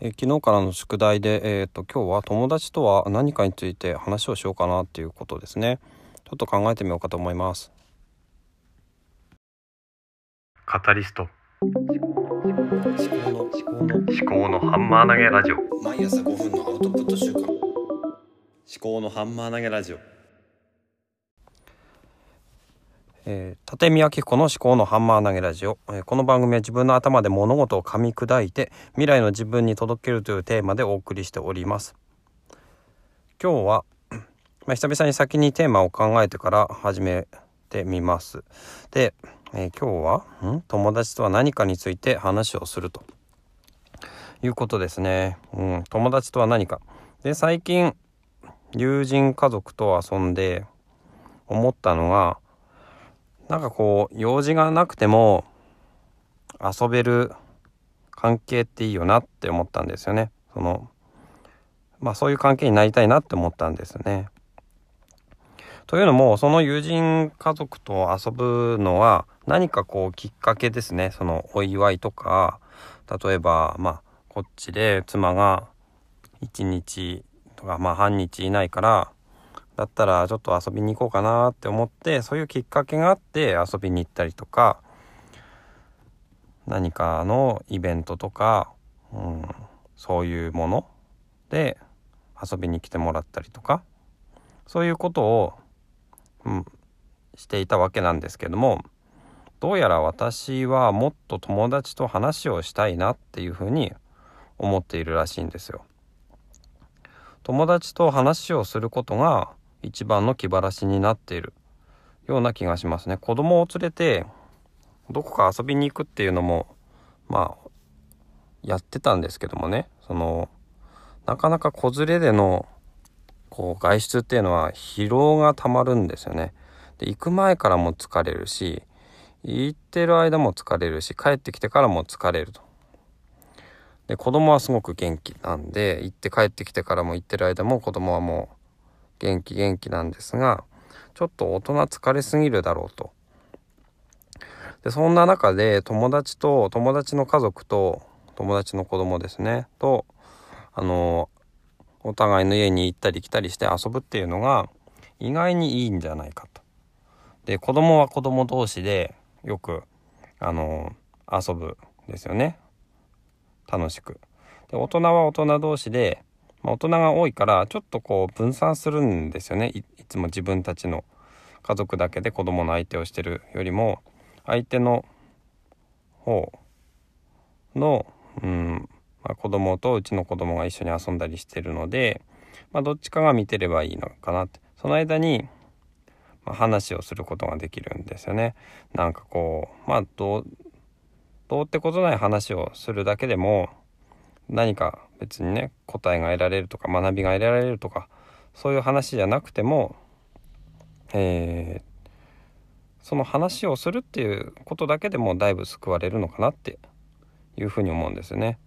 え昨日からの宿題で、えーと、今日は友達とは何かについて話をしようかなっていうことですね。ちょっと考えてみようかと思います。カタリスト。思考の思考の思考のハンマー投げラジオ。毎朝5分のアウトプット週間。思考のハンマー投げラジオえー、立見明子の思考のハンマー投げラジオ、えー、この番組は自分の頭で物事を噛み砕いて未来の自分に届けるというテーマでお送りしております。今日は、まあ、久々に先にテーマを考えてから始めてみます。で、えー、今日はん？友達とは何かについて話をすると。いうことですね、うん、友達とは何か。で最近友人家族と遊んで思ったのがなんかこう用事がなくても遊べる関係っていいよなって思ったんですよね。そのまあそういう関係になりたいなって思ったんですね。というのもその友人家族と遊ぶのは何かこうきっかけですねそのお祝いとか例えばまあこっちで妻が1日とかまあ半日いないからだったらちょっと遊びに行こうかなって思ってそういうきっかけがあって遊びに行ったりとか何かのイベントとか、うん、そういうもので遊びに来てもらったりとかそういうことを、うん、していたわけなんですけどもどうやら私はもっと友達と話をしたいなっていうふうに思っているらしいんですよ。友達と話をすることが一番の気晴らしになっているような気がしますね。子供を連れてどこか遊びに行くっていうのもまあやってたんですけどもねそのなかなか子連れでのこう外出っていうのは疲労がたまるんですよね。で行く前からも疲れるし行ってる間も疲れるし帰ってきてからも疲れると。で子供はすごく元気なんで行って帰ってきてからも行ってる間も子供はもう元気元気なんですがちょっと大人疲れすぎるだろうと。でそんな中で友達と友達の家族と友達の子供ですねとあのお互いの家に行ったり来たりして遊ぶっていうのが意外にいいんじゃないかと。で子供は子供同士でよくあの遊ぶですよね楽しく。で大人は大人同士でまあ、大人が多いからちょっとこう分散するんですよねいつも自分たちの家族だけで子供の相手をしてるよりも相手の方の、うんまあ、子供とうちの子供が一緒に遊んだりしてるので、まあ、どっちかが見てればいいのかなってその間に、まあ、話をすることができるんですよね。なんかこうまあどうどうってことない話をするだけでも何か別にね答えが得られるとか学びが得られるとかそういう話じゃなくても、えー、その話をするっていうことだけでもだいぶ救われるのかなっていうふうに思うんですよね。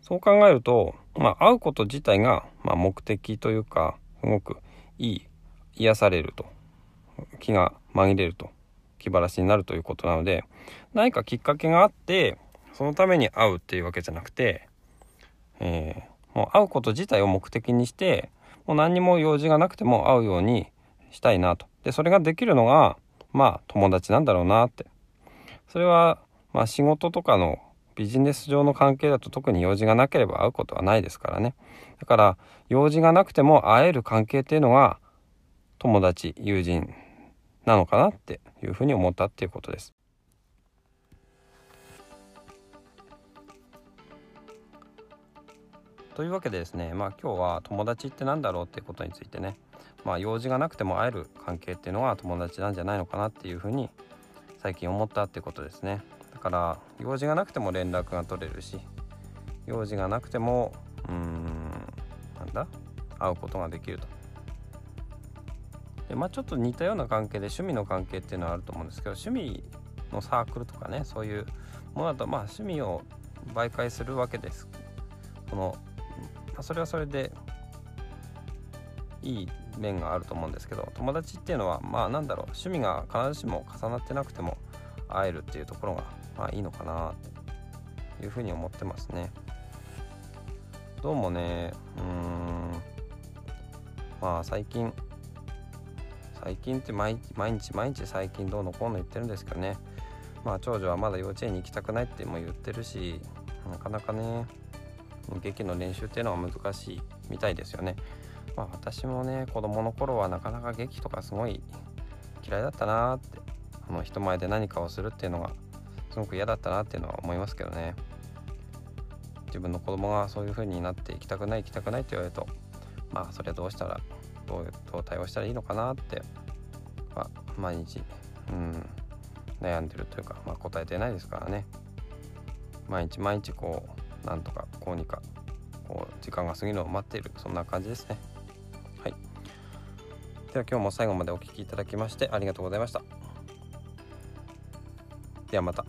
そう考えると、まあ、会うこと自体が、まあ、目的というかすごくいい癒されると気が紛れると気晴らしになるということなので何かきっかけがあってそのために会うっていうわけじゃなくて、えー、もう会うこと自体を目的にしてもう何にも用事がなくても会うようにしたいなと。でそれができるのがまあ友達なんだろうなって。それはまあ仕事とかのビジネス上の関係だと特に用事がなければ会うことはないですからね。だから用事がなくても会える関係っていうのが友達友人なのかなっていうふうに思ったっていうことです。というわけでですねまあ今日は友達って何だろうっていうことについてねまあ用事がなくても会える関係っていうのは友達なんじゃないのかなっていうふうに最近思ったってことですね。だから用事がなくても連絡が取れるし用事がなくてもうーんなんだ会うことができると。でまあちょっと似たような関係で趣味の関係っていうのはあると思うんですけど趣味のサークルとかねそういうものだとまあ趣味を媒介するわけです。この、それはそれでいい面があると思うんですけど友達っていうのはまあなんだろう趣味が必ずしも重なってなくても会えるっていうところがまあいいのかなっていうふうに思ってますね。どうもねうーんまあ最近最近って毎日毎日最近どうのこうの言ってるんですけどね。まあ長女はまだ幼稚園に行きたくないっても言ってるしなかなかね劇の練習っていうのは難しいみたいですよね。まあ私もね子供の頃はなかなか劇とかすごい嫌いだったなーってあの人前で何かをするっていうのがすごく嫌だったなっていうのは思いますけどね。自分の子供がそういう風になって行きたくない行きたくないって言われるとまあそれはどうしたらどうどう対応したらいいのかなっては毎日うん悩んでるというか、まあ、答えてないですからね。毎日毎日こうなんとかこうにかこう時間が過ぎるのを待っている。そんな感じですね。はい。では今日も最後までお聴きいただきましてありがとうございました。ではまた。